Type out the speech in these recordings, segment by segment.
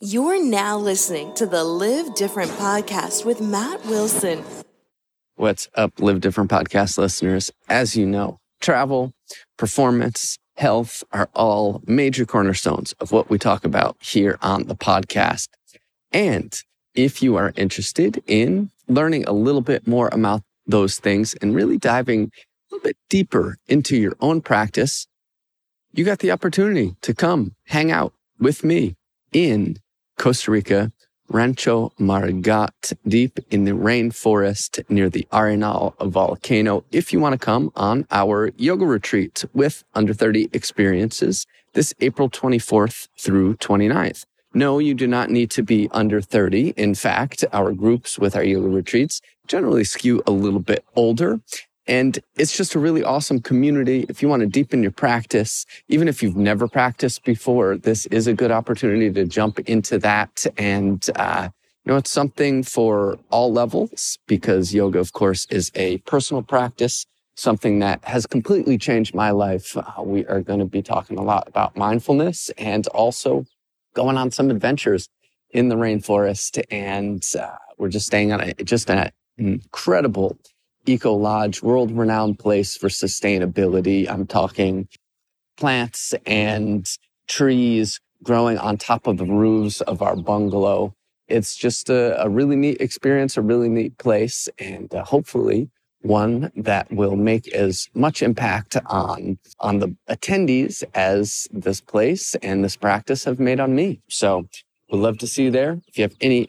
You're now listening to the Live Different podcast with Matt Wilson. What's up, Live Different podcast listeners? As you know, travel, performance, health are all major cornerstones of what we talk about here on the podcast. And if you are interested in learning a little bit more about those things and really diving a little bit deeper into your own practice, you got the opportunity to come hang out with me in Costa Rica, Rancho Margot, deep in the rainforest near the Arenal volcano. If you want to come on our yoga retreat with under 30 experiences this April 24th through 29th. No, you do not need to be under 30. In fact, our groups with our yoga retreats generally skew a little bit older. And it's just a really awesome community. If you want to deepen your practice, even if you've never practiced before, this is a good opportunity to jump into that. And, uh, you know, it's something for all levels because yoga, of course, is a personal practice, something that has completely changed my life. Uh, we are going to be talking a lot about mindfulness and also going on some adventures in the rainforest. And uh, we're just staying on a, just an incredible Eco Lodge, world renowned place for sustainability. I'm talking plants and trees growing on top of the roofs of our bungalow. It's just a, a really neat experience, a really neat place, and uh, hopefully one that will make as much impact on on the attendees as this place and this practice have made on me. So, we'd love to see you there. If you have any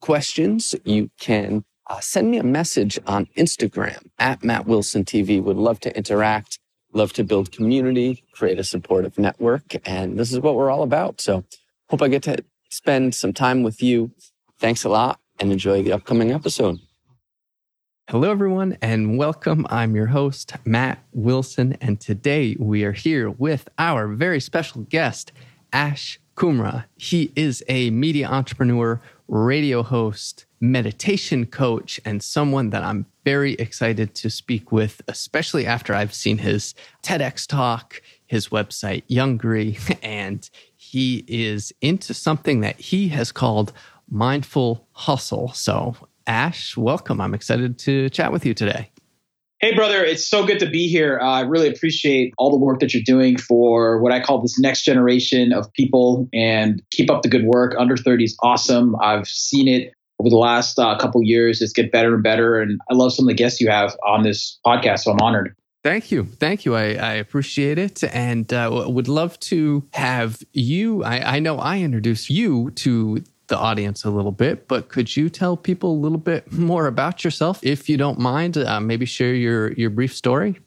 questions, you can uh, send me a message on Instagram at Matt Wilson TV. Would love to interact, love to build community, create a supportive network. And this is what we're all about. So hope I get to spend some time with you. Thanks a lot and enjoy the upcoming episode. Hello, everyone, and welcome. I'm your host, Matt Wilson, and today we are here with our very special guest, Ash Kumra. He is a media entrepreneur, radio host, meditation coach and someone that I'm very excited to speak with, especially after I've seen his TEDx talk, his website, Youngry, and he is into something that he has called mindful hustle. So, Ash, welcome. I'm excited to chat with you today. Hey, brother, it's so good to be here. Uh, I really appreciate all the work that you're doing for what I call this next generation of people and keep up the good work. Under 30 is awesome. I've seen it over the last uh, couple years. It's get better and better. And I love some of the guests you have on this podcast. So I'm honored. Thank you. Thank you. I, I appreciate it. And uh, would love to have you. I, I know I introduced you to the audience a little bit, but could you tell people a little bit more about yourself, if you don't mind? Uh, maybe share your your brief story.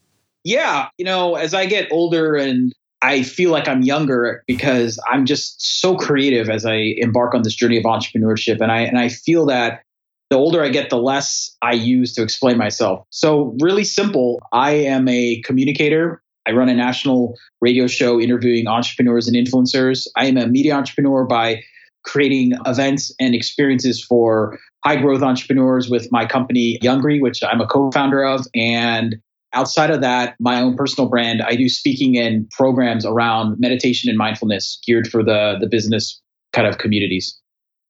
Yeah, you know, as I get older and I feel like I'm younger because I'm just so creative as I embark on this journey of entrepreneurship. And I and I feel that the older I get, the less I use to explain myself. So really simple. I am a communicator. I run a national radio show interviewing entrepreneurs and influencers. I am a media entrepreneur by creating events and experiences for high growth entrepreneurs with my company Youngry, which I'm a co-founder of, and outside of that, my own personal brand, I do speaking and programs around meditation and mindfulness geared for the the business kind of communities.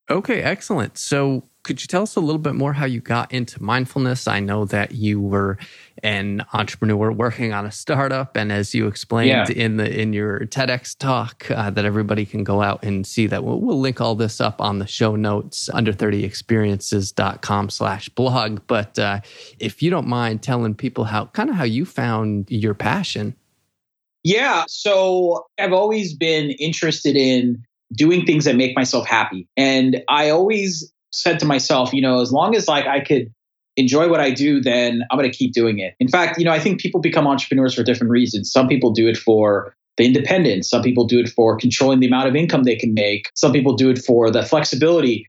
Okay, excellent. So could you tell us a little bit more how you got into mindfulness? I know that you were an entrepreneur working on a startup, and as you explained yeah. in the in your TEDx talk, uh, that everybody can go out and see that. We'll, we'll link all this up on the show notes under 30experiences.com slash blog. But uh, if you don't mind telling people how kind of how you found your passion. Yeah, so I've always been interested in doing things that make myself happy. And I always said to myself, you know, as long as like I could enjoy what I do, then I'm going to keep doing it. In fact, you know, I think people become entrepreneurs for different reasons. Some people do it for the independence. Some people do it for controlling the amount of income they can make. Some people do it for the flexibility.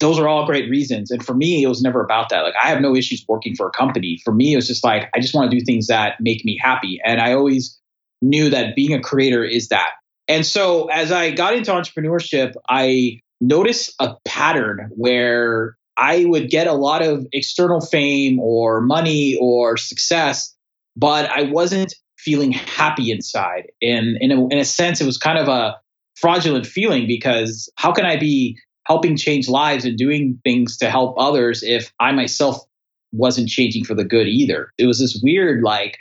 Those are all great reasons. And for me, it was never about that. Like, I have no issues working for a company. For me, it was just like, I just want to do things that make me happy. And I always knew that being a creator is that. And so as I got into entrepreneurship, I noticed a pattern where I would get a lot of external fame or money or success, but I wasn't feeling happy inside. And in a, in a sense, it was kind of a fraudulent feeling because how can I be helping change lives and doing things to help others if I myself wasn't changing for the good either? It was this weird, like,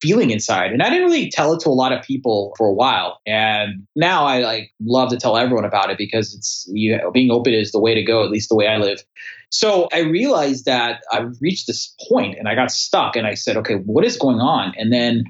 feeling inside. And I didn't really tell it to a lot of people for a while. And now I like love to tell everyone about it because it's you know, being open is the way to go, at least the way I live. So I realized that I reached this point and I got stuck and I said, okay, what is going on? And then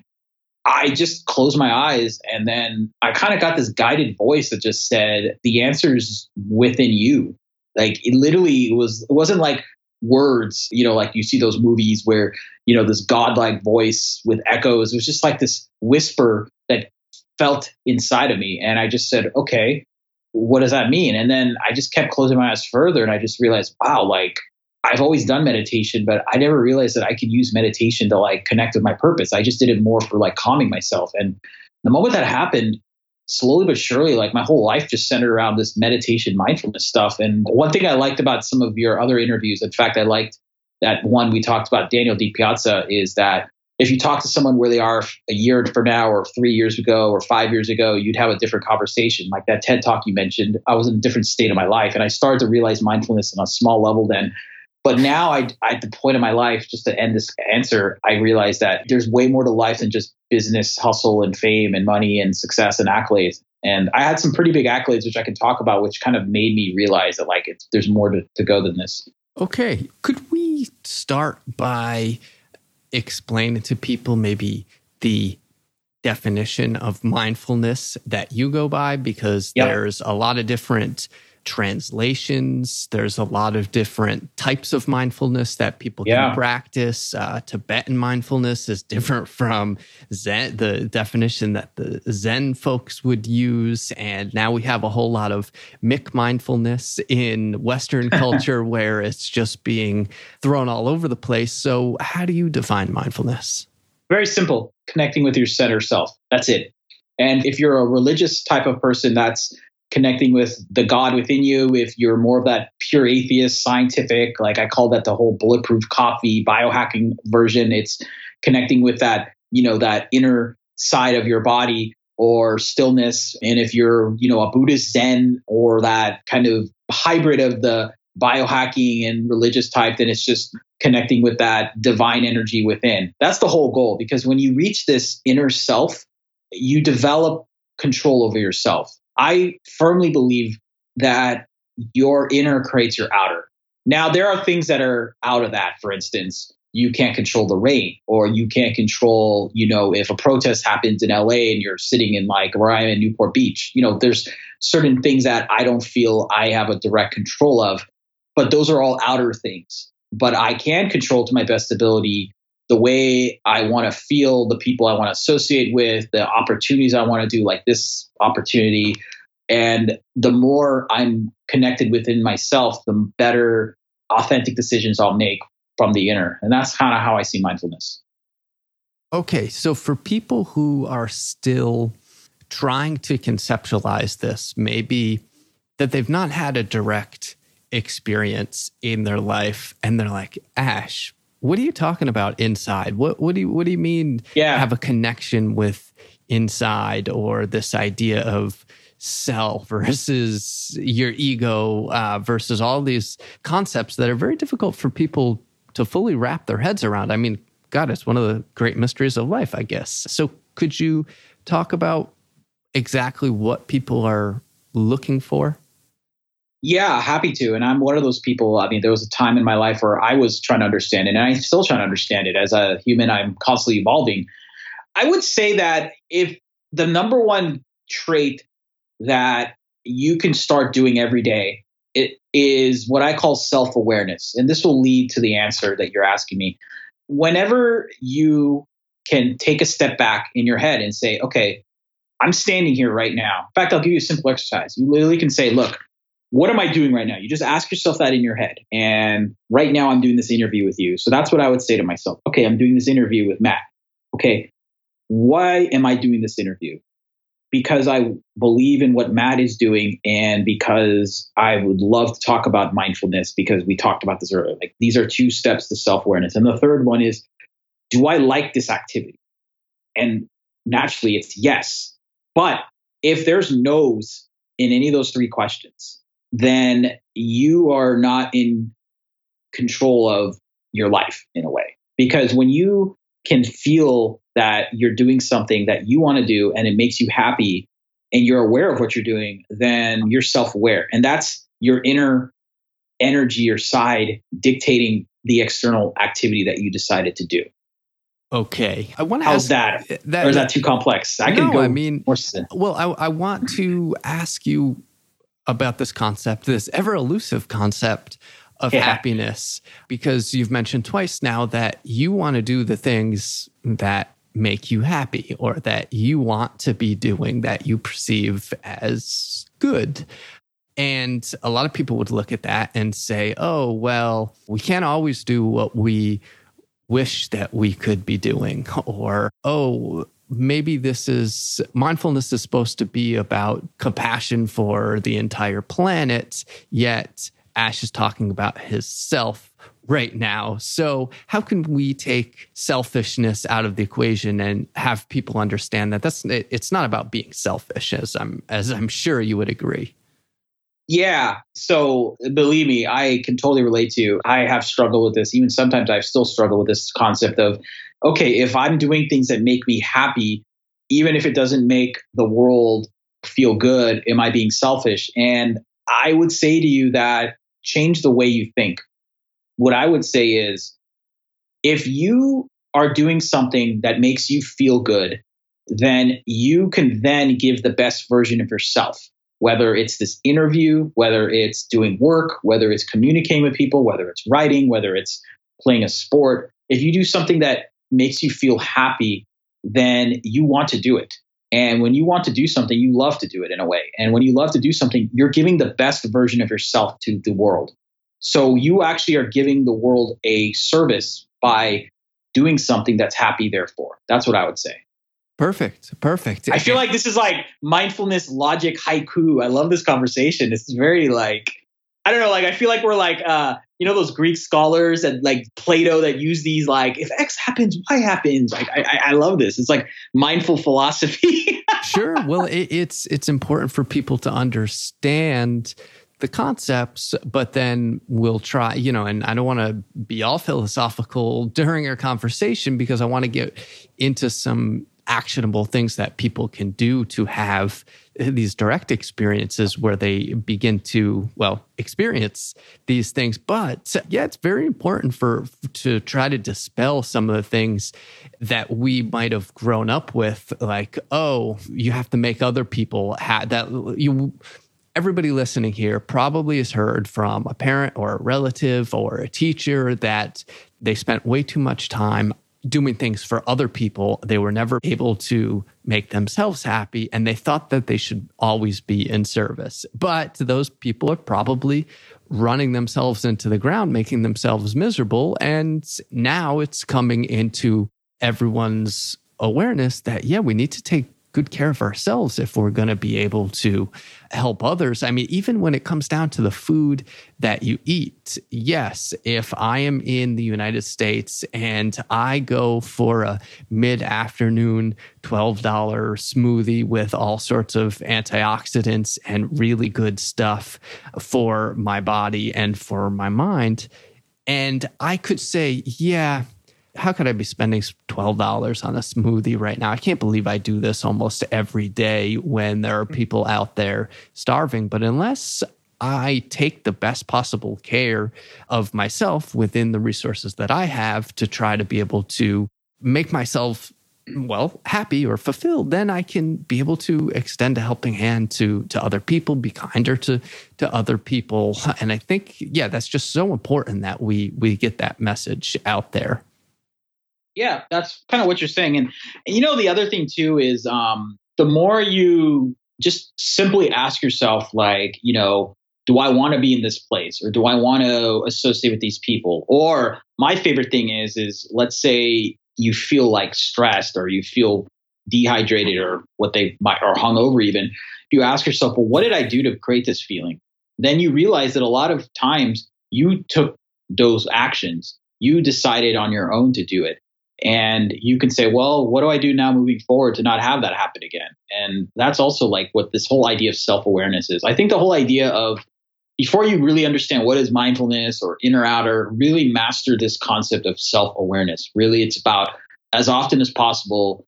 I just closed my eyes and then I kind of got this guided voice that just said, the answer's within you. Like it literally was, it wasn't like words, you know, like you see those movies where, you know, this godlike voice with echoes. It was just like this whisper that felt inside of me. And I just said, okay, what does that mean? And then I just kept closing my eyes further and I just realized, wow, like I've always done meditation, but I never realized that I could use meditation to like connect with my purpose. I just did it more for like calming myself. And the moment that happened, slowly but surely, like my whole life just centered around this meditation, mindfulness stuff. And one thing I liked about some of your other interviews, in fact, I liked that one we talked about Daniel DiPiazza, is that if you talk to someone where they are a year from now or three years ago or five years ago, you'd have a different conversation. Like that TED talk you mentioned, I was in a different state of my life. And I started to realize mindfulness on a small level then. But now, I, at the point of my life, just to end this answer, I realize that there's way more to life than just business hustle and fame and money and success and accolades. And I had some pretty big accolades, which I can talk about, which kind of made me realize that like it's, there's more to, to go than this. Okay, could we start by explaining to people maybe the definition of mindfulness that you go by? Because yep. there's a lot of different translations. There's a lot of different types of mindfulness that people yeah. can practice. Uh, Tibetan mindfulness is different from Zen, the definition that the Zen folks would use. And now we have a whole lot of McMindfulness in Western culture where it's just being thrown all over the place. So, how do you define mindfulness? Very simple connecting with your center self. That's it. And if you're a religious type of person, that's connecting with the God within you. If you're more of that pure atheist, scientific, like I call that the whole bulletproof coffee biohacking version, it's connecting with that, you know, that inner side of your body or stillness. And if you're, you know, a Buddhist Zen or that kind of hybrid of the biohacking and religious type, then it's just connecting with that divine energy within. That's the whole goal because when you reach this inner self, you develop control over yourself. I firmly believe that your inner creates your outer. Now, there are things that are out of that. For instance, you can't control the rain, or you can't control, you know, if a protest happens in LA and you're sitting in like where I am in Newport Beach. You know, there's certain things that I don't feel I have a direct control of, but those are all outer things. But I can control to my best ability the way I want to feel, the people I want to associate with, the opportunities I want to do, like this opportunity. And the more I'm connected within myself, the better authentic decisions I'll make from the inner. And that's kind of how I see mindfulness. Okay. So for people who are still trying to conceptualize this, maybe that they've not had a direct experience in their life and they're like, Ash, what are you talking about inside? What what do you what do you mean yeah. have a connection with inside or this idea of self versus your ego uh, versus all these concepts that are very difficult for people to fully wrap their heads around. I mean, God, it's one of the great mysteries of life, I guess. So, could you talk about exactly what people are looking for? Yeah, happy to. And I'm one of those people. I mean, there was a time in my life where I was trying to understand it, and I'm still trying to understand it. As a human, I'm constantly evolving. I would say that if the number one trait that you can start doing every day it is what I call self awareness. And this will lead to the answer that you're asking me. Whenever you can take a step back in your head and say, okay, I'm standing here right now. In fact, I'll give you a simple exercise. You literally can say, look, what am I doing right now? You just ask yourself that in your head. And right now, I'm doing this interview with you. So that's what I would say to myself. Okay, I'm doing this interview with Matt. Okay, why am I doing this interview? Because I believe in what Matt is doing and because I would love to talk about mindfulness because we talked about this earlier. Like these are two steps to self awareness. And the third one is, do I like this activity? And naturally, it's yes. But if there's no's in any of those three questions, then you are not in control of your life in a way. Because when you can feel that you're doing something that you want to do and it makes you happy and you're aware of what you're doing, then you're self aware. And that's your inner energy or side dictating the external activity that you decided to do. Okay. I want to How's ask that? that? Or is that too complex? I no, can go I mean, more well, I, I want to ask you about this concept, this ever elusive concept of yeah. happiness, because you've mentioned twice now that you want to do the things that make you happy or that you want to be doing that you perceive as good. And a lot of people would look at that and say, oh, well, we can't always do what we wish that we could be doing. Or, oh, maybe this is mindfulness is supposed to be about compassion for the entire planet, yet Ash is talking about his self right now. So, how can we take selfishness out of the equation and have people understand that that's it's not about being selfish as I'm as I'm sure you would agree. Yeah. So believe me, I can totally relate to you. I have struggled with this. Even sometimes I've still struggle with this concept of, okay, if I'm doing things that make me happy, even if it doesn't make the world feel good, am I being selfish? And I would say to you that change the way you think. What I would say is if you are doing something that makes you feel good, then you can then give the best version of yourself whether it's this interview, whether it's doing work, whether it's communicating with people, whether it's writing, whether it's playing a sport, if you do something that makes you feel happy, then you want to do it. And when you want to do something, you love to do it in a way. And when you love to do something, you're giving the best version of yourself to the world. So you actually are giving the world a service by doing something that's happy, therefore. That's what I would say. Perfect. Perfect. I feel like this is like mindfulness logic haiku. I love this conversation. It's very like I don't know, like I feel like we're like uh you know those Greek scholars and like Plato that use these like if X happens, Y happens. Like I, I love this. It's like mindful philosophy. sure. Well, it, it's it's important for people to understand the concepts, but then we'll try, you know, and I don't want to be all philosophical during our conversation because I want to get into some actionable things that people can do to have these direct experiences where they begin to well experience these things. But yeah it's very important for to try to dispel some of the things that we might have grown up with like oh you have to make other people have that you everybody listening here probably has heard from a parent or a relative or a teacher that they spent way too much time doing things for other people. They were never able to make themselves happy and they thought that they should always be in service. But those people are probably running themselves into the ground, making themselves miserable. And now it's coming into everyone's awareness that, yeah, we need to take good care of ourselves if we're going to be able to help others. I mean, even when it comes down to the food that you eat, yes, if I am in the United States and I go for a mid afternoon $12 smoothie with all sorts of antioxidants and really good stuff for my body and for my mind, and I could say, yeah, how could I be spending $12 on a smoothie right now? I can't believe I do this almost every day when there are mm-hmm. people out there starving. But unless I take the best possible care of myself within the resources that I have to try to be able to make myself well happy or fulfilled then i can be able to extend a helping hand to to other people be kinder to to other people and i think yeah that's just so important that we we get that message out there yeah, that's kind of what you're saying. And, and you know, the other thing too is um, the more you just simply ask yourself, like, you know, do I want to be in this place or do I want to associate with these people? Or my favorite thing is, is let's say you feel like stressed or you feel dehydrated or what they might, or hungover even. You ask yourself, well, what did I do to create this feeling? Then you realize that a lot of times you took those actions, you decided on your own to do it. And you can say, well, what do I do now moving forward to not have that happen again? And that's also like what this whole idea of self awareness is. I think the whole idea of before you really understand what is mindfulness or inner outer, really master this concept of self awareness. Really, it's about as often as possible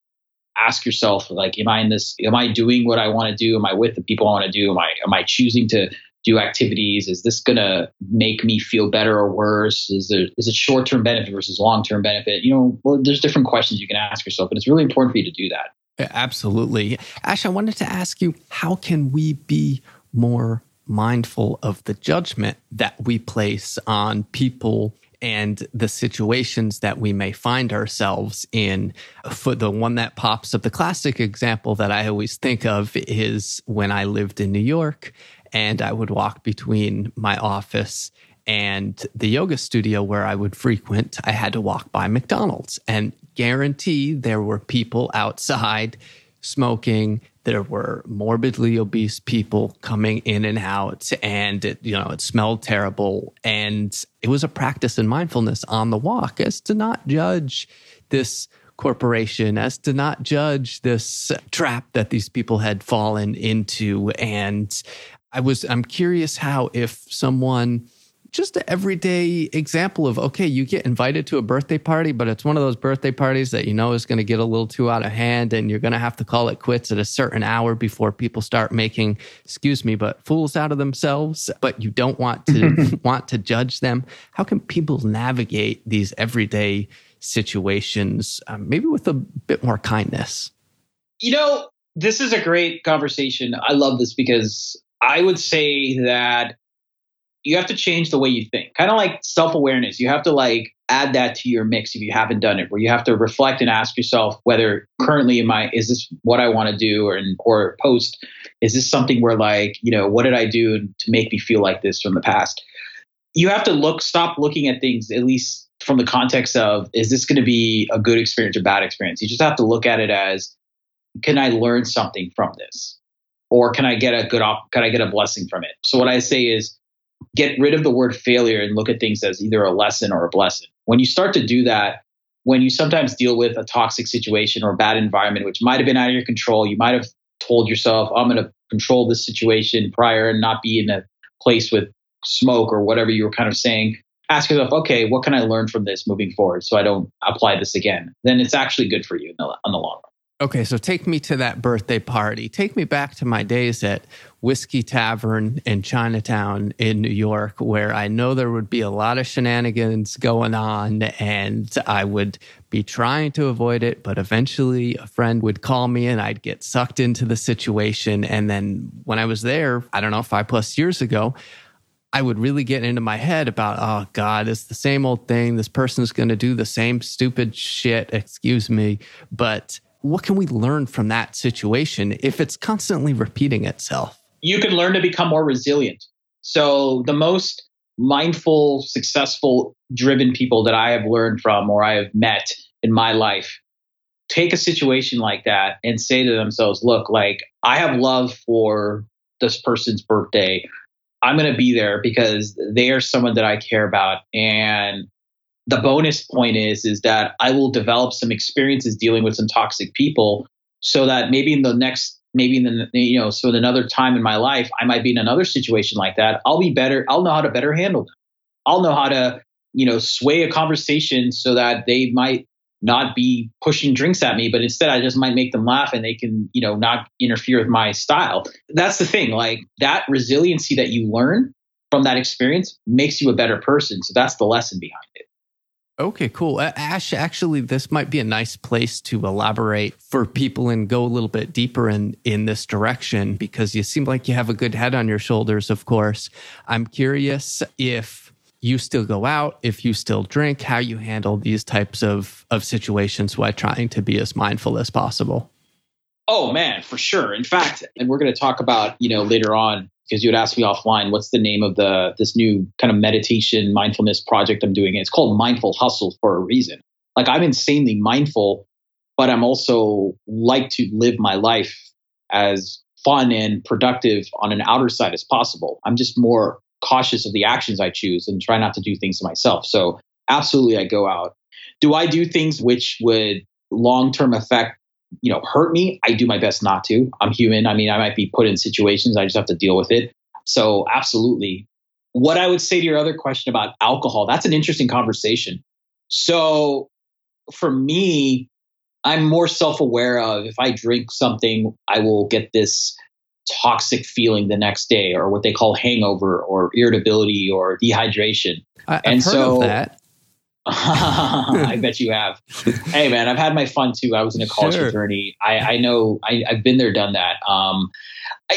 ask yourself like am i in this am i doing what i want to do am i with the people i want to do am i am i choosing to do activities? Is this going to make me feel better or worse? Is it short-term benefit versus long-term benefit? You know well, there's different questions you can ask yourself but it's really important for you to do that. Absolutely. Ash i wanted to ask you how can we be more mindful of the judgment that we place on people and the situations that we may find ourselves in. For the one that pops up, the classic example that I always think of is when I lived in New York and I would walk between my office and the yoga studio where I would frequent. I had to walk by McDonald's. And guarantee there were people outside smoking. There were morbidly obese people coming in and out and it, you know it smelled terrible. And it was a practice in mindfulness on the walk as to not judge this corporation as to not judge this trap that these people had fallen into. And i was i'm curious how if someone just an everyday example of okay, you get invited to a birthday party, but it's one of those birthday parties that you know is going to get a little too out of hand, and you're going to have to call it quits at a certain hour before people start making, excuse me, but fools out of themselves. But you don't want to want to judge them. How can people navigate these everyday situations, um, maybe with a bit more kindness? You know, this is a great conversation. I love this because I would say that you have to change the way you think. Kind of like self awareness. You have to like add that to your mix if you haven't done it, where you have to reflect and ask yourself whether currently am I is this what I want to do or or post is this something where like you know what did I do to make me feel like this from the past? You have to look stop looking at things at least from the context of is this going to be a good experience or bad experience? You just have to look at it as can I learn something from this? Or can I get a good can I get a blessing from it? So what I say is get rid of the word failure and look at things as either a lesson or a blessing. When you start to do that, when you sometimes deal with a toxic situation or a bad environment, which might have been out of your control, you might have told yourself, I'm going to control this situation prior and not be in a place with smoke or whatever you were kind of saying. Ask yourself, okay, what can I learn from this moving forward so I don't apply this again? Then it's actually good for you in the, in the long run. Okay, so take me to that birthday party. Take me back to my days at Whiskey Tavern in Chinatown in New York, where I know there would be a lot of shenanigans going on, and I would be trying to avoid it. But eventually, a friend would call me, and I'd get sucked into the situation. And then when I was there, I don't know, five plus years ago, I would really get into my head about, oh God, it's the same old thing. This person's going to do the same stupid shit, excuse me. But what can we learn from that situation if it's constantly repeating itself? You can learn to become more resilient. So, the most mindful, successful, driven people that I have learned from or I have met in my life take a situation like that and say to themselves, look, like I have love for this person's birthday. I'm going to be there because they are someone that I care about. And the bonus point is is that I will develop some experiences dealing with some toxic people so that maybe in the next maybe in the you know so in another time in my life I might be in another situation like that. I'll be better I'll know how to better handle them. I'll know how to you know sway a conversation so that they might not be pushing drinks at me but instead I just might make them laugh and they can you know not interfere with my style. That's the thing like that resiliency that you learn from that experience makes you a better person. So that's the lesson behind it Okay, cool. Ash, actually, this might be a nice place to elaborate for people and go a little bit deeper in, in this direction because you seem like you have a good head on your shoulders, of course. I'm curious if you still go out, if you still drink, how you handle these types of, of situations while trying to be as mindful as possible. Oh man, for sure. In fact, and we're going to talk about, you know, later on because you had asked me offline, what's the name of the this new kind of meditation mindfulness project I'm doing? It's called Mindful Hustle for a reason. Like I'm insanely mindful, but I'm also like to live my life as fun and productive on an outer side as possible. I'm just more cautious of the actions I choose and try not to do things to myself. So absolutely I go out. Do I do things which would long term affect, you know, hurt me? I do my best not to. I'm human. I mean, I might be put in situations, I just have to deal with it. So, absolutely. What I would say to your other question about alcohol, that's an interesting conversation. So, for me, I'm more self aware of if I drink something, I will get this toxic feeling the next day, or what they call hangover, or irritability, or dehydration. I, have and heard so, of that. I bet you have. hey, man, I've had my fun too. I was in a college sure. fraternity. I, I know I, have been there, done that. Um,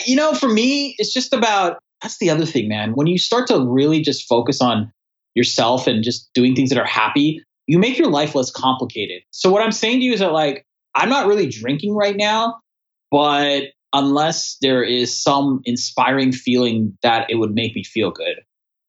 you know, for me, it's just about that's the other thing, man. When you start to really just focus on yourself and just doing things that are happy, you make your life less complicated. So what I'm saying to you is that like I'm not really drinking right now, but unless there is some inspiring feeling that it would make me feel good.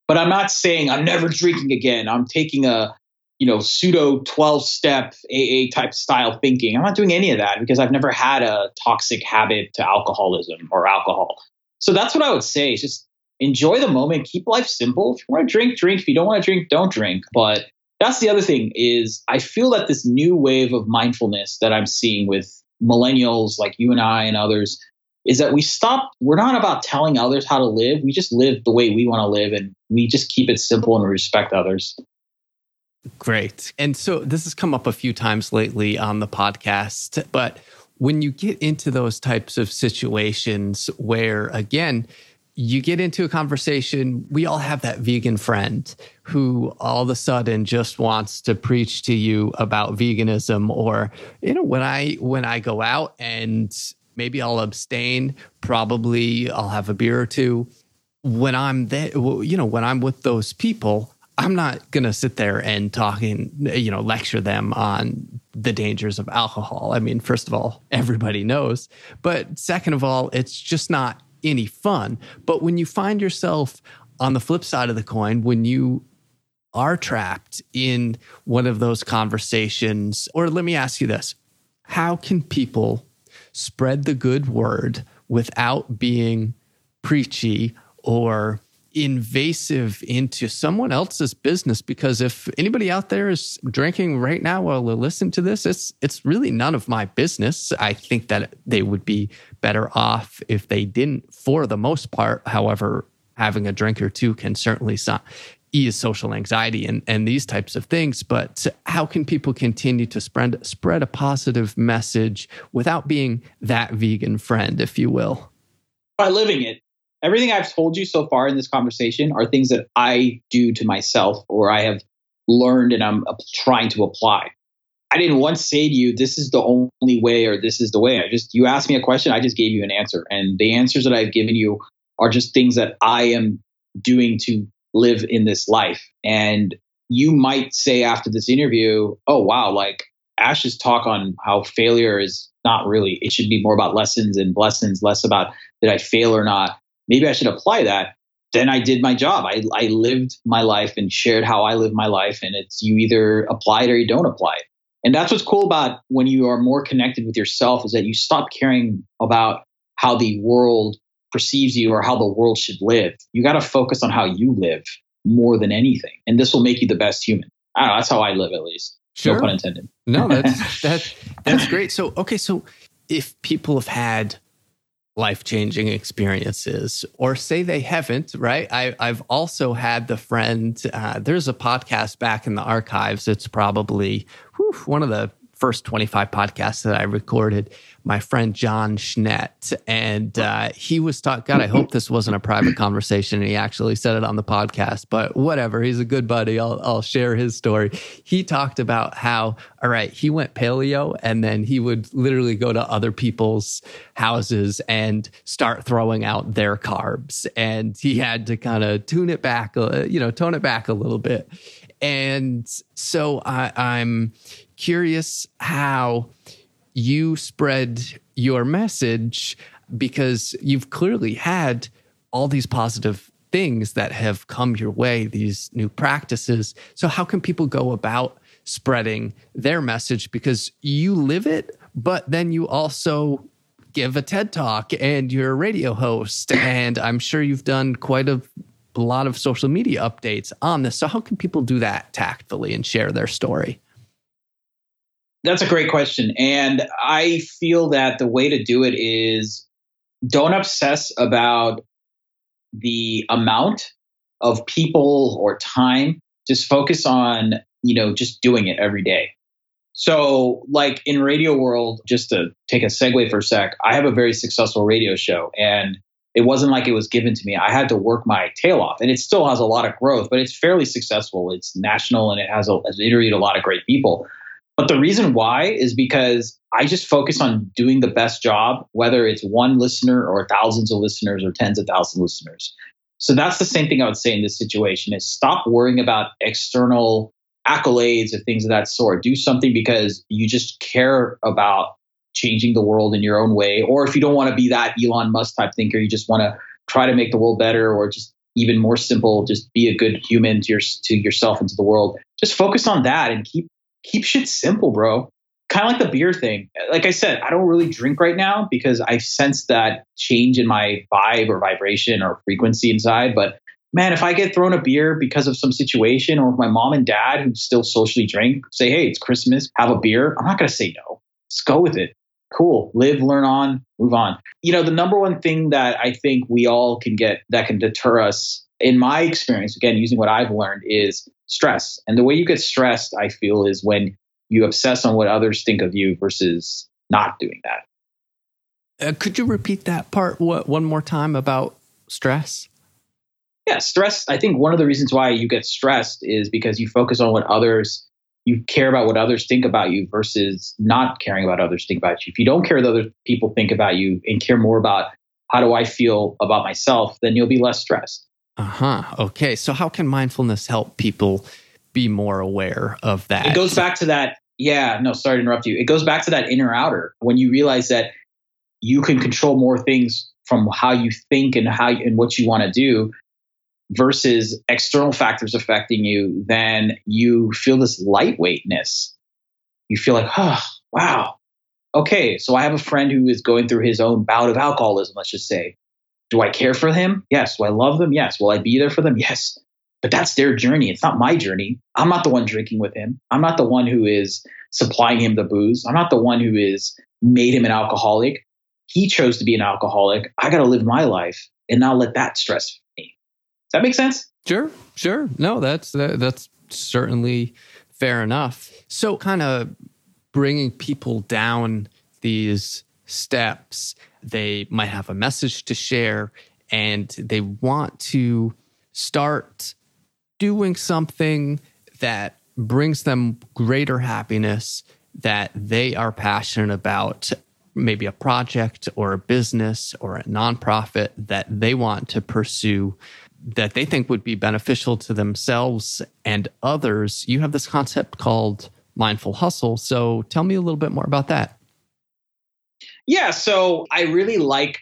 But I'm not saying I'm never drinking again. I'm taking a you know pseudo 12 step AA type style thinking. I'm not doing any of that because I've never had a toxic habit to alcoholism or alcohol. So that's what I would say. Just enjoy the moment, keep life simple. If you want to drink, drink. If you don't want to drink, don't drink. But that's the other thing is I feel that this new wave of mindfulness that I'm seeing with millennials like you and I and others is that we stop we're not about telling others how to live we just live the way we want to live and we just keep it simple and respect others great and so this has come up a few times lately on the podcast but when you get into those types of situations where again you get into a conversation. We all have that vegan friend who all of a sudden just wants to preach to you about veganism or, you know, when I, when I go out and maybe I'll abstain, probably I'll have a beer or two. When I'm there, you know, when I'm with those people, I'm not going to sit there and talking, you know, lecture them on the dangers of alcohol. I mean, first of all, everybody knows. But second of all, it's just not any fun. But when you find yourself on the flip side of the coin, when you are trapped in one of those conversations, or let me ask you this how can people spread the good word without being preachy or invasive into someone else's business because if anybody out there is drinking right now while they listen to this it's it's really none of my business. I think that they would be better off if they didn't for the most part. However having a drink or two can certainly ease social anxiety and, and these types of things. But how can people continue to spread spread a positive message without being that vegan friend if you will? By living it everything I've told you so far in this conversation are things that I do to myself or I have learned and I'm trying to apply. I didn't once say to you, this is the only way or this is the way. I just, you asked me a question, I just gave you an answer. And the answers that I've given you are just things that I am doing to live in this life. And you might say after this interview, oh, wow, like Ash's talk on how failure is not really, it should be more about lessons and lessons, less about did I fail or not maybe I should apply that. Then I did my job. I, I lived my life and shared how I live my life. And it's you either apply it or you don't apply it. And that's what's cool about when you are more connected with yourself is that you stop caring about how the world perceives you or how the world should live. You got to focus on how you live more than anything. And this will make you the best human. I don't know. That's how I live, at least. Sure. No pun intended. No, that's, that, that's great. So, okay. So if people have had life changing experiences, or say they haven't, right? I, have also had the friend, uh, there's a podcast back in the archives. It's probably whew, one of the first 25 podcasts that I recorded my friend John Schnedt, and uh, he was talking. God, I hope this wasn't a private conversation, and he actually said it on the podcast. But whatever, he's a good buddy. I'll, I'll share his story. He talked about how, all right, he went paleo, and then he would literally go to other people's houses and start throwing out their carbs, and he had to kind of tune it back, uh, you know, tone it back a little bit. And so I, I'm curious how you spread your message because you've clearly had all these positive things that have come your way, these new practices. So, how can people go about spreading their message? Because you live it, but then you also give a TED talk and you're a radio host. And I'm sure you've done quite a, lot of social media updates on this. So, how can people do that tactfully and share their story? That's a great question. And I feel that the way to do it is don't obsess about the amount of people or time. Just focus on, you know, just doing it every day. So, like in radio world, just to take a segue for a sec, I have a very successful radio show and it wasn't like it was given to me. I had to work my tail off and it still has a lot of growth, but it's fairly successful. It's national and it has, a, has interviewed a lot of great people. But the reason why is because I just focus on doing the best job, whether it's one listener or thousands of listeners or tens of thousands of listeners. So that's the same thing I would say in this situation is stop worrying about external accolades or things of that sort. Do something because you just care about changing the world in your own way. Or if you don't want to be that Elon Musk type thinker, you just want to try to make the world better or just even more simple, just be a good human to your to yourself and to the world. Just focus on that and keep keep shit simple, bro. Kind of like the beer thing. Like I said, I don't really drink right now because I sense that change in my vibe or vibration or frequency inside. But man, if I get thrown a beer because of some situation, or if my mom and dad who still socially drink say, hey, it's Christmas, have a beer, I'm not going to say no. Just go with it. Cool. Live, learn on, move on. You know, the number one thing that I think we all can get that can deter us, in my experience, again, using what I've learned, is stress. And the way you get stressed, I feel, is when you obsess on what others think of you versus not doing that. Uh, could you repeat that part what, one more time about stress? yeah, stress. I think one of the reasons why you get stressed is because you focus on what others, you care about what others think about you versus not caring about others think about you. If you don't care what other people think about you and care more about how do I feel about myself, then you'll be less stressed. Uh huh. Okay. So, how can mindfulness help people be more aware of that? It goes back to that. Yeah. No, sorry to interrupt you. It goes back to that inner outer when you realize that you can control more things from how you think and how and what you want to do versus external factors affecting you, then you feel this lightweightness. You feel like, oh, wow. Okay, so I have a friend who is going through his own bout of alcoholism, let's just say. Do I care for him? Yes. Do I love them? Yes. Will I be there for them? Yes. But that's their journey. It's not my journey. I'm not the one drinking with him. I'm not the one who is supplying him the booze. I'm not the one who is made him an alcoholic. He chose to be an alcoholic. I got to live my life and not let that stress me. Does that make sense? Sure, sure. No, that's that, that's certainly fair enough. So, kind of bringing people down these steps, they might have a message to share, and they want to start doing something that brings them greater happiness that they are passionate about maybe a project or a business or a nonprofit that they want to pursue that they think would be beneficial to themselves and others. You have this concept called mindful hustle. So tell me a little bit more about that. Yeah, so I really like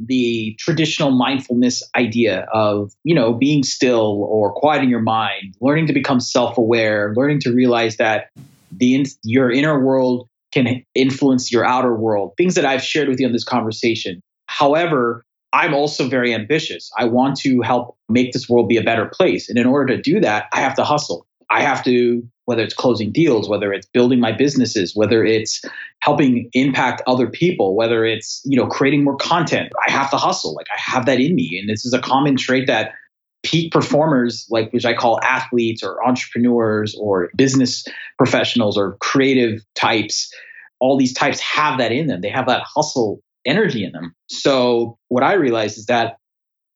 the traditional mindfulness idea of, you know, being still or quieting your mind, learning to become self-aware, learning to realize that the your inner world can influence your outer world. Things that I've shared with you in this conversation. However, I'm also very ambitious. I want to help make this world be a better place. And in order to do that, I have to hustle. I have to, whether it's closing deals, whether it's building my businesses, whether it's helping impact other people, whether it's, you know, creating more content, I have to hustle. Like I have that in me. And this is a common trait that peak performers, like which I call athletes or entrepreneurs or business professionals or creative types, all these types have that in them. They have that hustle energy in them. So what I realized is that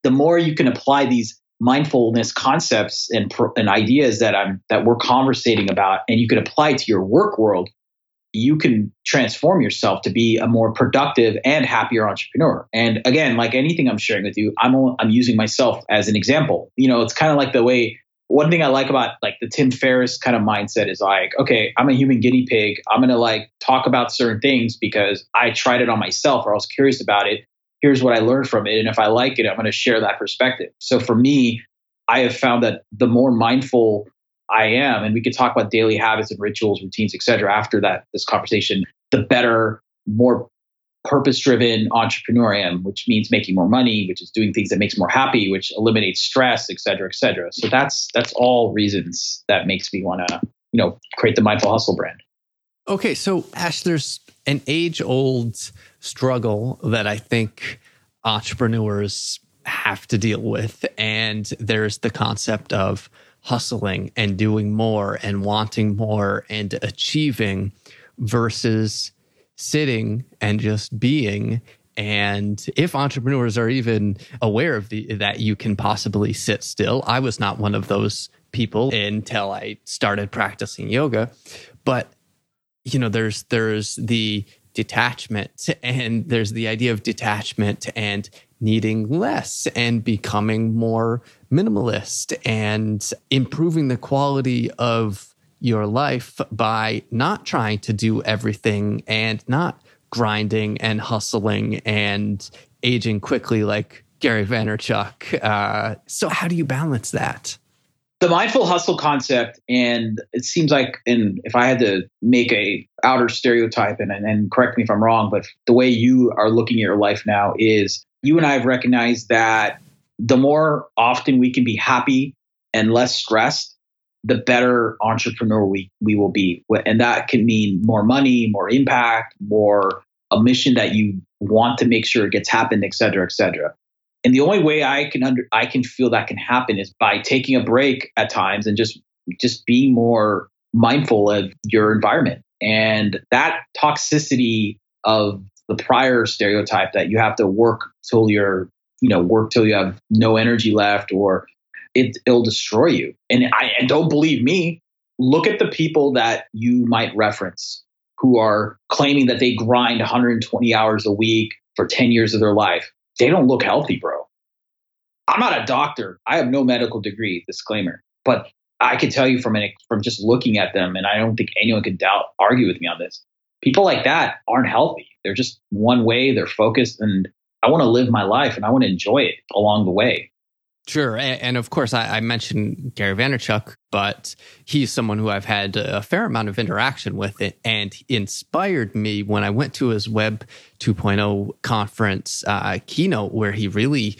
the more you can apply these mindfulness concepts and, and ideas that I'm that we're conversating about, and you can apply to your work world, you can transform yourself to be a more productive and happier entrepreneur. And again, like anything I'm sharing with you, I'm I'm using myself as an example. You know, it's kind of like the way one thing I like about like the Tim Ferriss kind of mindset is like, okay, I'm a human guinea pig. I'm to like talk about certain things because I tried it on myself or I was curious about it. Here's what I learned from it. And if I like it, I'm going to share that perspective. So for me, I have found that the more mindful I am, and we could talk about daily habits and rituals, routines, etc. after that, this conversation, the better, more purpose driven entrepreneur I am, which means making more money, which is doing things that makes more happy, which eliminates stress, et cetera, et cetera. So that's that's all reasons that makes me want to, you know, create the mindful hustle brand. Okay, so Ash, there's an age old struggle that I think entrepreneurs have to deal with. And there's the concept of hustling and doing more and wanting more and achieving versus sitting and just being and if entrepreneurs are even aware of the, that you can possibly sit still, I was not one of those people until I started practicing yoga. But you know, there's there's the detachment and there's the idea of detachment and needing less and becoming more minimalist and improving the quality of your life by not trying to do everything and not grinding and hustling and aging quickly like Gary Vaynerchuk. Uh, so how do you balance that? The mindful hustle concept, and it seems like, and if I had to make a outer stereotype, and, and correct me if I'm wrong, but the way you are looking at your life now is you and I have recognized that the more often we can be happy and less stressed, the better entrepreneur we, we will be. And that can mean more money, more impact, more a mission that you want to make sure it gets happened, et cetera, et cetera. And the only way I can under I can feel that can happen is by taking a break at times and just just being more mindful of your environment. And that toxicity of the prior stereotype that you have to work till you're, you know, work till you have no energy left or it, it'll destroy you. And I and don't believe me. Look at the people that you might reference who are claiming that they grind 120 hours a week for 10 years of their life. They don't look healthy, bro. I'm not a doctor. I have no medical degree, disclaimer. But I can tell you from an, from just looking at them, and I don't think anyone could doubt argue with me on this. People like that aren't healthy. They're just one way. They're focused, and I want to live my life, and I want to enjoy it along the way. Sure. And, of course, I, mentioned Gary Vaynerchuk, but he's someone who I've had a fair amount of interaction with it and inspired me when I went to his Web 2.0 conference uh, keynote, where he really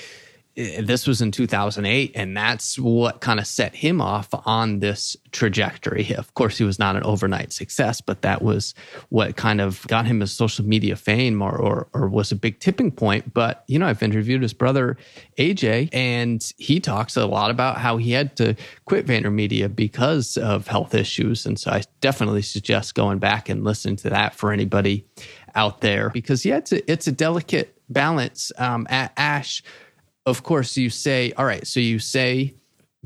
this was in 2008 and that's what kind of set him off on this trajectory. Of course he was not an overnight success but that was what kind of got him his social media fame or, or, or was a big tipping point. But you know i've interviewed his brother aj and he talks a lot about how he had to quit VaynerMedia because of health issues. And so i definitely suggest going back and listening to that for anybody out there because yeah it's a, it's a delicate balance um, ash of course, you say, all right, so you say,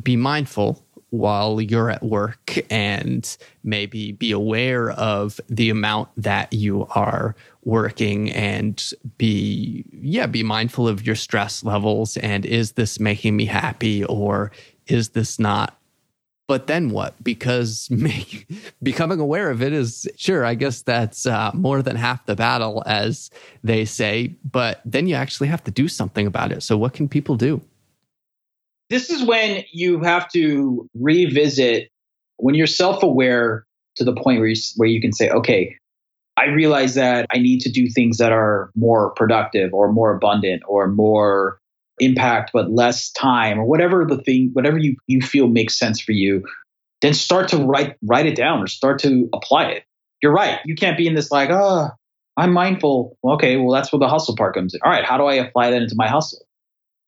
be mindful while you're at work and maybe be aware of the amount that you are working and be yeah be mindful of your stress levels and is this making me happy or is this not but then what? Because make, becoming aware of it is sure i guess that's uh, more than half the battle as they say but then you actually have to do something about it. So what can people do? This is when you have to revisit when you're self-aware to the point where you, where you can say okay i realize that i need to do things that are more productive or more abundant or more impact but less time or whatever the thing whatever you, you feel makes sense for you then start to write write it down or start to apply it. You're right. You can't be in this like oh i'm mindful. Okay well that's where the hustle part comes in. All right how do i apply that into my hustle?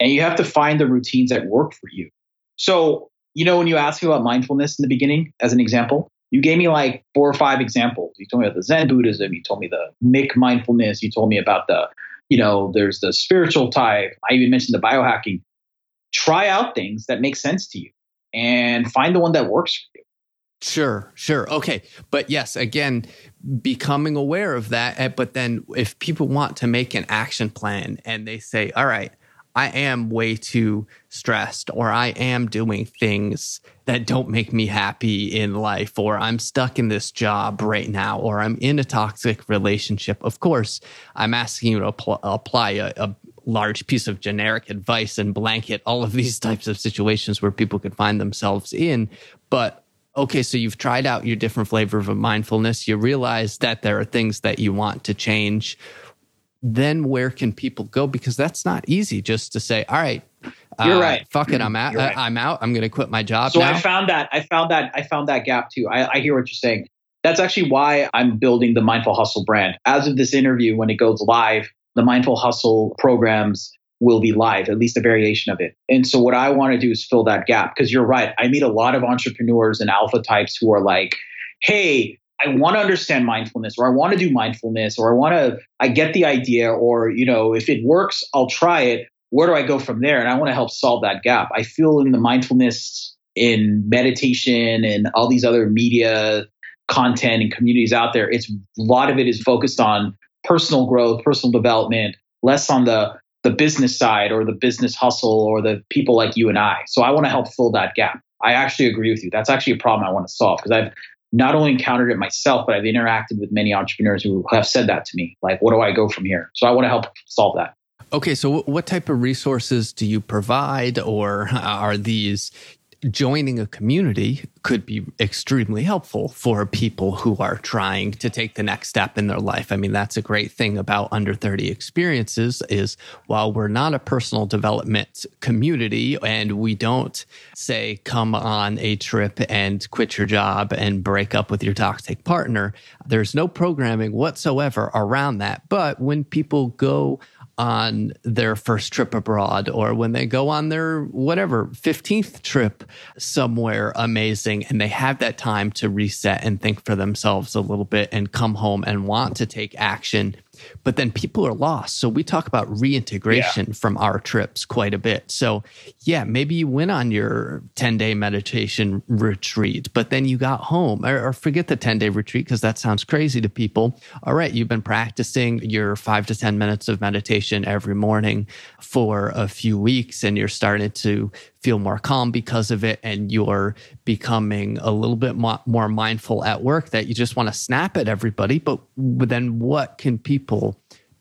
And you have to find the routines that work for you. So you know when you asked me about mindfulness in the beginning as an example you gave me like four or five examples. You told me about the zen buddhism. You told me the McMindfulness. You told me about the you know, there's the spiritual type. I even mentioned the biohacking. Try out things that make sense to you and find the one that works for you. Sure, sure. Okay. But yes, again, becoming aware of that. Eh, but then if people want to make an action plan and they say, all right, I am way too stressed or I am doing things that don't make me happy in life or I'm stuck in this job right now or I'm in a toxic relationship. Of course, I'm asking you to pl- apply a, a large piece of generic advice and blanket all of these types of situations where people could find themselves in. But okay, so you've tried out your different flavor of mindfulness. You realize that there are things that you want to change then where can people go? Because that's not easy just to say, all right, you're uh, right. Fuck it, I'm out. Right. I'm out. I'm going to quit my job. So now. I found that. I found that. I found that gap too. I, I hear what you're saying. that's actually why I'm building the Mindful Hustle brand. As of this interview, when it goes live, the Mindful Hustle programs will be live, at least a variation of it. And so what I want to do is fill that gap because you're right. I meet a lot of entrepreneurs and alpha types who are like, hey, I want to understand mindfulness or I want to do mindfulness or I want to I get the idea or you know if it works I'll try it. Where do I go from there? And I want to help solve that gap. I feel in the mindfulness in meditation and all these other media content and communities out there it's a lot of it is focused on personal growth personal development less on the the business side or the business hustle or the people like you and I. So I want to help fill that gap. I actually agree with you. That's actually a problem I want to solve because I've not only encountered it myself, but I've interacted with many entrepreneurs who have said that to me. Like, what do I go from here? So I want to help solve that. Okay, so what type of resources do you provide, or are these joining a community could be extremely helpful for people who are trying to take the next step in their life. I mean, that's a great thing about under 30 experiences is while we're not a personal development community and we don't say come on a trip and quit your job and break up with your toxic partner, there's no programming whatsoever around that. But when people go on their first trip abroad or when they go on their whatever 15th trip somewhere amazing and they have that time to reset and think for themselves a little bit and come home and want to take action but then people are lost. So we talk about reintegration yeah. from our trips quite a bit. So yeah, maybe you went on your 10 day meditation retreat, but then you got home or, or forget the 10 day retreat because that sounds crazy to people. All right. You've been practicing your five to 10 minutes of meditation every morning for a few weeks and you're starting to feel more calm because of it and you're becoming a little bit more mindful at work that you just want to snap at everybody but then what can people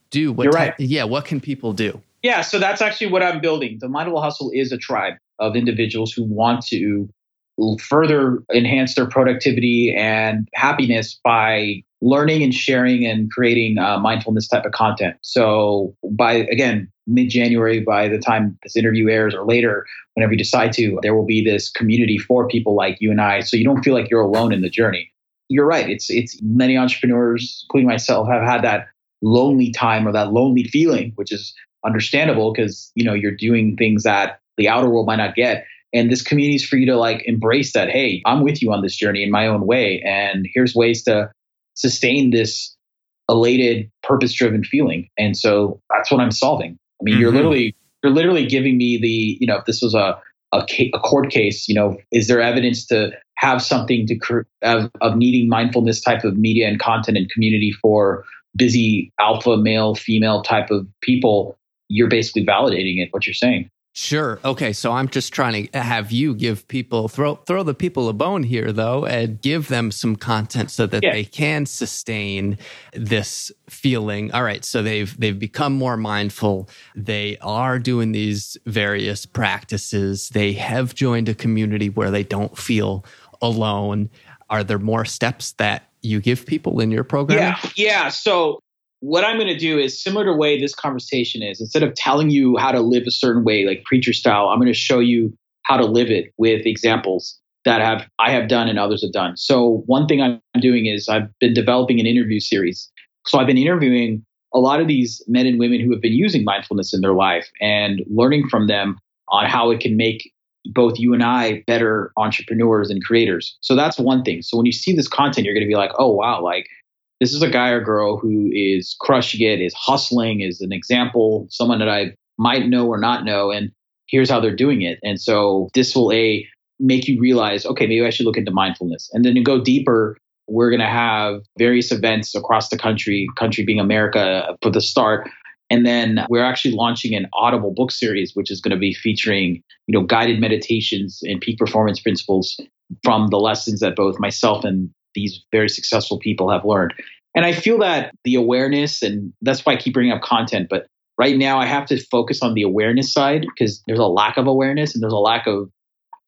do what you're type, right. yeah what can people do yeah so that's actually what i'm building the mindful hustle is a tribe of individuals who want to further enhance their productivity and happiness by learning and sharing and creating uh, mindfulness type of content. So by again mid January, by the time this interview airs or later, whenever you decide to, there will be this community for people like you and I. So you don't feel like you're alone in the journey. You're right. It's it's many entrepreneurs, including myself, have had that lonely time or that lonely feeling, which is understandable because you know you're doing things that the outer world might not get. And this community is for you to like embrace that, hey, I'm with you on this journey in my own way. And here's ways to sustain this elated, purpose driven feeling. And so that's what I'm solving. I mean, mm-hmm. you're literally, you're literally giving me the, you know, if this was a, a, a court case, you know, is there evidence to have something to of, of needing mindfulness type of media and content and community for busy alpha male, female type of people? You're basically validating it, what you're saying. Sure. Okay. So I'm just trying to have you give people throw throw the people a bone here though and give them some content so that yeah. they can sustain this feeling. All right. So they've they've become more mindful. They are doing these various practices. They have joined a community where they don't feel alone. Are there more steps that you give people in your program? Yeah. Yeah. So what I'm going to do is similar to the way this conversation is. Instead of telling you how to live a certain way, like preacher style, I'm going to show you how to live it with examples that have I have done and others have done. So one thing I'm doing is I've been developing an interview series. So I've been interviewing a lot of these men and women who have been using mindfulness in their life and learning from them on how it can make both you and I better entrepreneurs and creators. So that's one thing. So when you see this content, you're going to be like, oh, wow, like this is a guy or girl who is crushing it, is hustling, is an example, someone that I might know or not know, and here's how they're doing it. And so this will a make you realize, okay, maybe I should look into mindfulness. And then to go deeper, we're going to have various events across the country, country being America uh, for the start. And then we're actually launching an Audible book series, which is going to be featuring, you know, guided meditations and peak performance principles from the lessons that both myself and these very successful people have learned. And I feel that the awareness, and that's why I keep bringing up content, but right now I have to focus on the awareness side because there's a lack of awareness and there's a lack of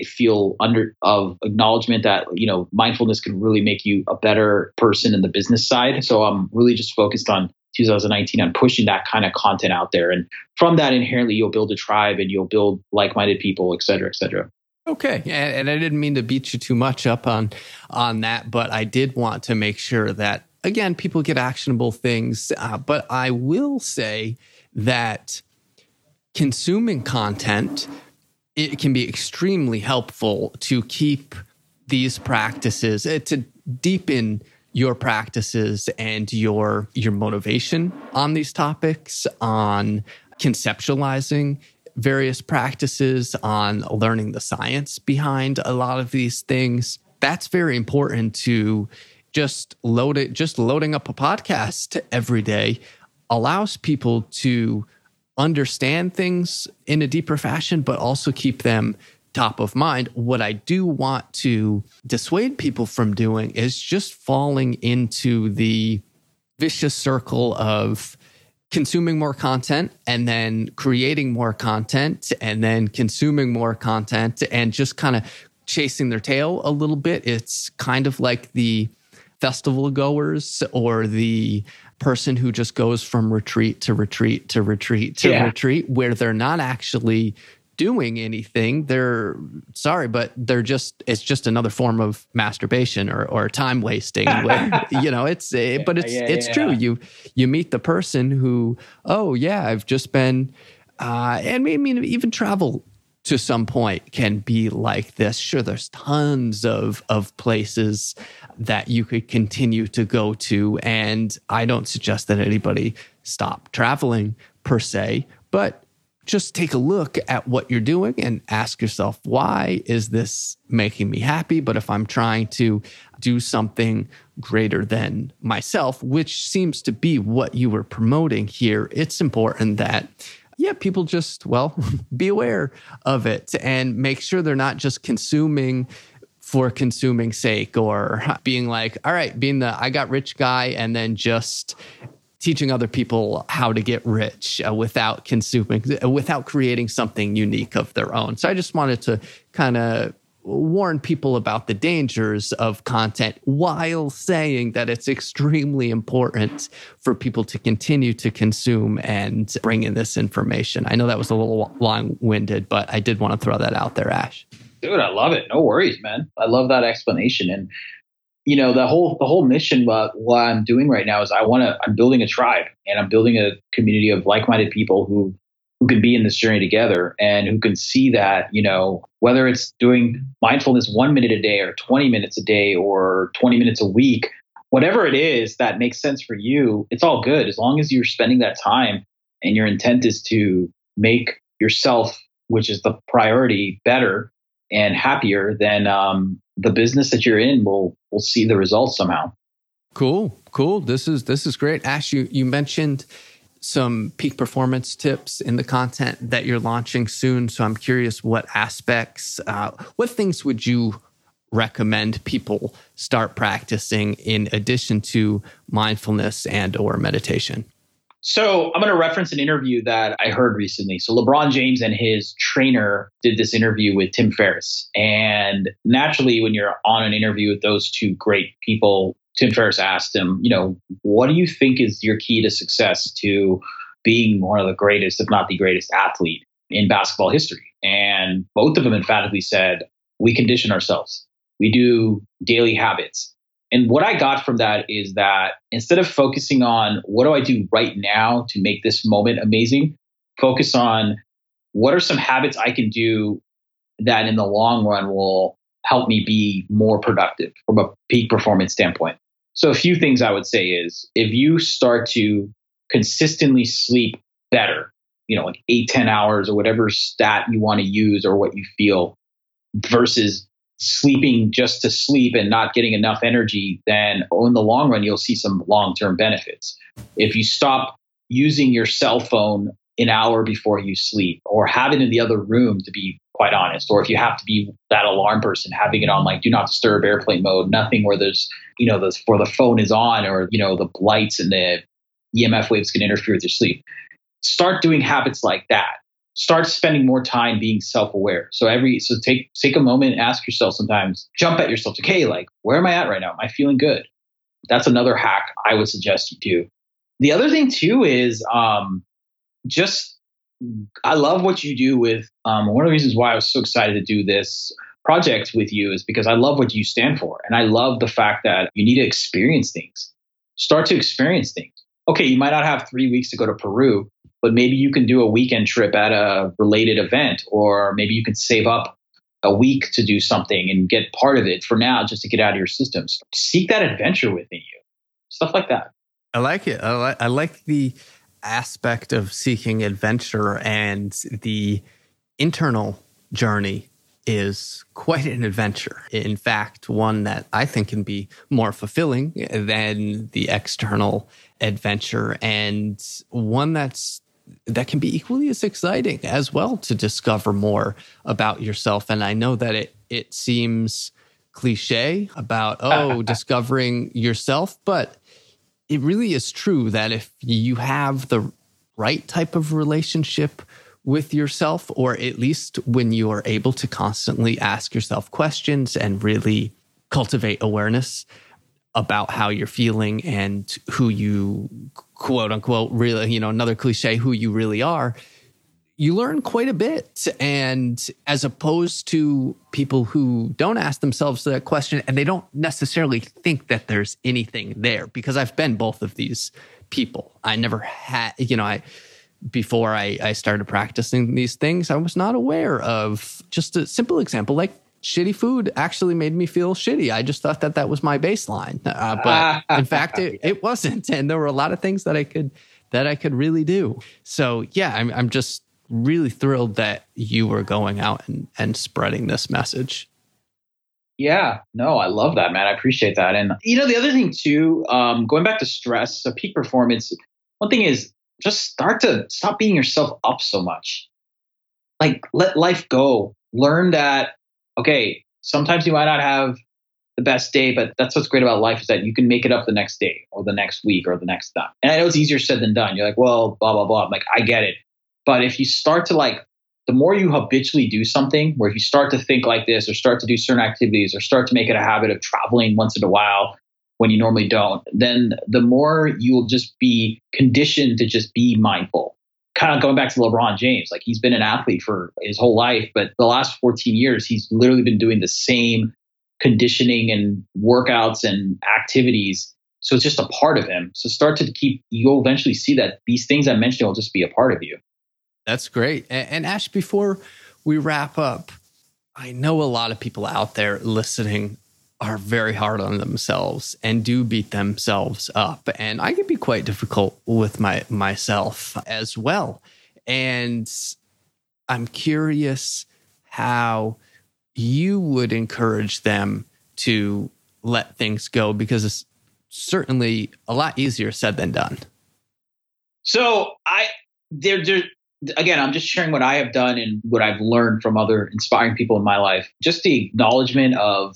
I feel under of acknowledgement that you know mindfulness can really make you a better person in the business side. So I'm really just focused on 2019 on pushing that kind of content out there, and from that inherently you'll build a tribe and you'll build like-minded people, et cetera, et cetera. Okay, and, I didn't mean to beat you too much up on on that, but I did want to make sure that again people get actionable things. Uh, but I will say that consuming content it can be extremely helpful to keep these practices uh, to deepen your practices and your your motivation on these topics on conceptualizing various practices on learning the science behind a lot of these things that's very important to just load it just loading up a podcast every day allows people to understand things in a deeper fashion but also keep them top of mind. What I do want to dissuade people from doing is just falling into the vicious circle of consuming more content and then creating more content and then consuming more content and just kind of chasing their tail a little bit. It's kind of like the festival goers or the person who just goes from retreat to retreat to retreat to yeah. retreat where they're not actually doing anything they're sorry but they're just it's just another form of masturbation or, or time wasting you know it's eh, but it's yeah, it's yeah. true you you meet the person who oh yeah i've just been uh and i mean even travel to some point can be like this sure there's tons of of places that you could continue to go to and i don't suggest that anybody stop traveling per se but just take a look at what you're doing and ask yourself, why is this making me happy? But if I'm trying to do something greater than myself, which seems to be what you were promoting here, it's important that yeah, people just, well, be aware of it and make sure they're not just consuming for consuming sake or being like, all right, being the I got rich guy and then just teaching other people how to get rich uh, without consuming, uh, without creating something unique of their own. So I just wanted to kind of warn people about the dangers of content while saying that it's extremely important for people to continue to consume and bring in this information. I know that was a little long winded, but I did want to throw that out there, Ash. Dude, I love it. No worries, man. I love that explanation. And you know the whole the whole mission what, what i'm doing right now is i want to i'm building a tribe and i'm building a community of like-minded people who who can be in this journey together and who can see that you know whether it's doing mindfulness one minute a day or 20 minutes a day or 20 minutes a week whatever it is that makes sense for you it's all good. As long as you're spending that time and your intent is to make yourself which is the priority better and happier then um, the business that you're in will will see the results somehow. Cool, cool. This is this is great. Ash, you you mentioned some peak performance tips in the content that you're launching soon. So I'm curious, what aspects, uh, what things would you recommend people start practicing in addition to mindfulness and or meditation? So I'm going to reference an interview that I heard recently. So LeBron James and his trainer did this interview with Tim Ferriss. And naturally, when you're on an interview with those two great people, Tim Ferriss asked him, you know, what do you think is your key to success to being one of the greatest, if not the greatest athlete in basketball history? And both of them emphatically said, we condition ourselves. We do daily habits. And what I got from that is that instead of focusing on what do I do right now to make this moment amazing, focus on what are some habits I can do that in the long run will help me be more productive from a peak performance standpoint. So a few things I would say is if you start to consistently sleep better, you know, like eight, 10 hours or whatever stat you want to use or what you feel versus sleeping just to sleep and not getting enough energy, then in the long run, you'll see some long term benefits. If you stop using your cell phone an hour before you sleep or have it in the other room, to be quite honest, or if you have to be that alarm person, having it on like do not disturb airplane mode, nothing where there's, you know, the, where the phone is on or, you know, the lights and the EMF waves can interfere with your sleep. Start doing habits like that start spending more time being self-aware. So every so take take a moment and ask yourself sometimes, jump at yourself, okay, like where am I at right now? Am I feeling good? That's another hack I would suggest you do. The other thing too is um, just I love what you do with um, one of the reasons why I was so excited to do this project with you is because I love what you stand for. And I love the fact that you need to experience things. Start to experience things. Okay, you might not have three weeks to go to Peru, but maybe you can do a weekend trip at a related event, or maybe you can save up a week to do something and get part of it for now just to get out of your systems. Seek that adventure within you. Stuff like that. I like it. I like, I like the aspect of seeking adventure and the internal journey is quite an adventure. In fact, one that I think can be more fulfilling than the external adventure and one that's that can be equally as exciting as well to discover more about yourself. And I know that it it seems cliche about oh discovering yourself but it really is true that if you have the right type of relationship with yourself, or at least when you are able to constantly ask yourself questions and really cultivate awareness about how you're feeling and who you quote unquote really, you know, another cliche, who you really are, you learn quite a bit. And as opposed to people who don't ask themselves that question and they don't necessarily think that there's anything there, because I've been both of these people. I never had, you know, I, before I, I started practicing these things, I was not aware of just a simple example like shitty food actually made me feel shitty. I just thought that that was my baseline. Uh, but in fact, it, it wasn't. And there were a lot of things that I could, that I could really do. So yeah, I'm, I'm just really thrilled that you were going out and, and spreading this message. Yeah, no, I love that, man. I appreciate that. And you know, the other thing too, um, going back to stress, so peak performance. One thing is just start to stop beating yourself up so much. Like let life go. Learn that okay, sometimes you might not have the best day, but that's what's great about life is that you can make it up the next day or the next week or the next time. And I know it's easier said than done. You're like, well, blah blah blah. I'm like, I get it. But if you start to like, the more you habitually do something, where if you start to think like this, or start to do certain activities, or start to make it a habit of traveling once in a while when you normally don't, then the more you will just be conditioned to just be mindful. Kind of going back to LeBron James, like he's been an athlete for his whole life, but the last 14 years, he's literally been doing the same conditioning and workouts and activities. So it's just a part of him. So start to keep, you'll eventually see that these things I mentioned will just be a part of you. That's great. And, and Ash, before we wrap up, I know a lot of people out there listening are very hard on themselves and do beat themselves up. And I can be quite difficult with my myself as well. And I'm curious how you would encourage them to let things go because it's certainly a lot easier said than done. So I there there again, I'm just sharing what I have done and what I've learned from other inspiring people in my life. Just the acknowledgement of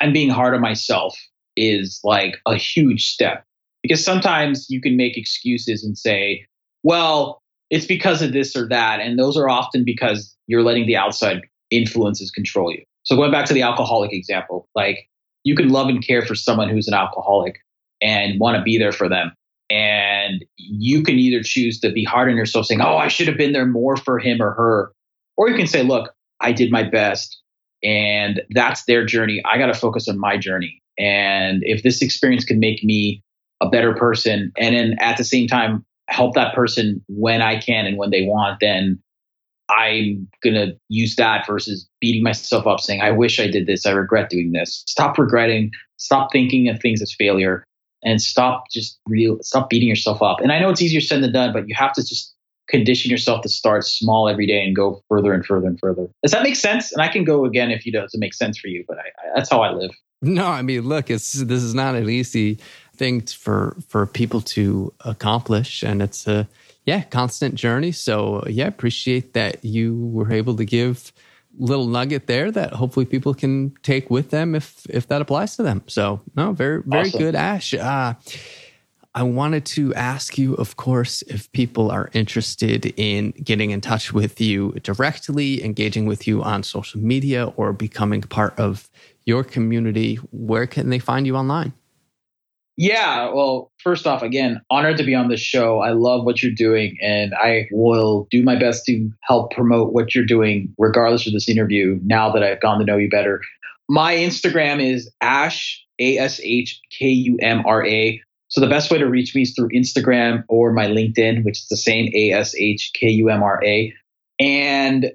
I'm being hard on myself is like a huge step because sometimes you can make excuses and say, well, it's because of this or that. And those are often because you're letting the outside influences control you. So going back to the alcoholic example, like you can love and care for someone who's an alcoholic and want to be there for them. And you can either choose to be hard on yourself, saying, Oh, I should have been there more for him or her. Or you can say, Look, I did my best. And that's their journey. I got to focus on my journey. And if this experience can make me a better person and then at the same time help that person when I can and when they want, then I'm going to use that versus beating myself up saying, I wish I did this. I regret doing this. Stop regretting. Stop thinking of things as failure and stop just real stop beating yourself up. And I know it's easier said than done, but you have to just condition yourself to start small every day and go further and further and further. Does that make sense? And I can go again if you doesn't make sense for you, but I, I, that's how I live. No, I mean, look, it's this is not an easy thing for for people to accomplish, and it's a yeah constant journey. So yeah, appreciate that you were able to give little nugget there that hopefully people can take with them if if that applies to them. So no, very very awesome. good, Ash. Uh, I wanted to ask you, of course, if people are interested in getting in touch with you directly, engaging with you on social media, or becoming part of your community, where can they find you online? Yeah, well, first off, again, honored to be on this show. I love what you're doing, and I will do my best to help promote what you're doing, regardless of this interview, now that I've gotten to know you better. My Instagram is Ash, A S H K U M R A. So the best way to reach me is through Instagram or my LinkedIn, which is the same A S H K U M R A. And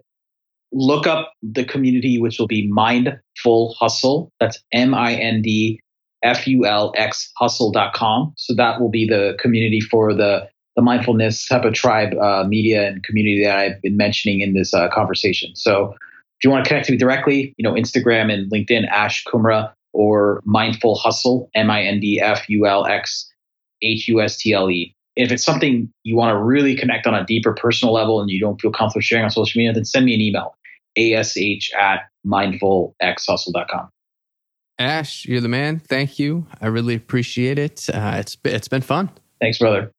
look up the community, which will be Mindful Hustle. That's M I N D F U L X hustle.com. So that will be the community for the, the mindfulness type of tribe uh, media and community that I've been mentioning in this uh, conversation. So if you want to connect to me directly, you know, Instagram and LinkedIn, Ash Kumra or Mindful Hustle, M I N D F U L X H U S T L E. If it's something you want to really connect on a deeper personal level and you don't feel comfortable sharing on social media, then send me an email, ash at mindfulxhustle.com. Ash, you're the man. Thank you. I really appreciate it. Uh, it's it's been fun. Thanks, brother.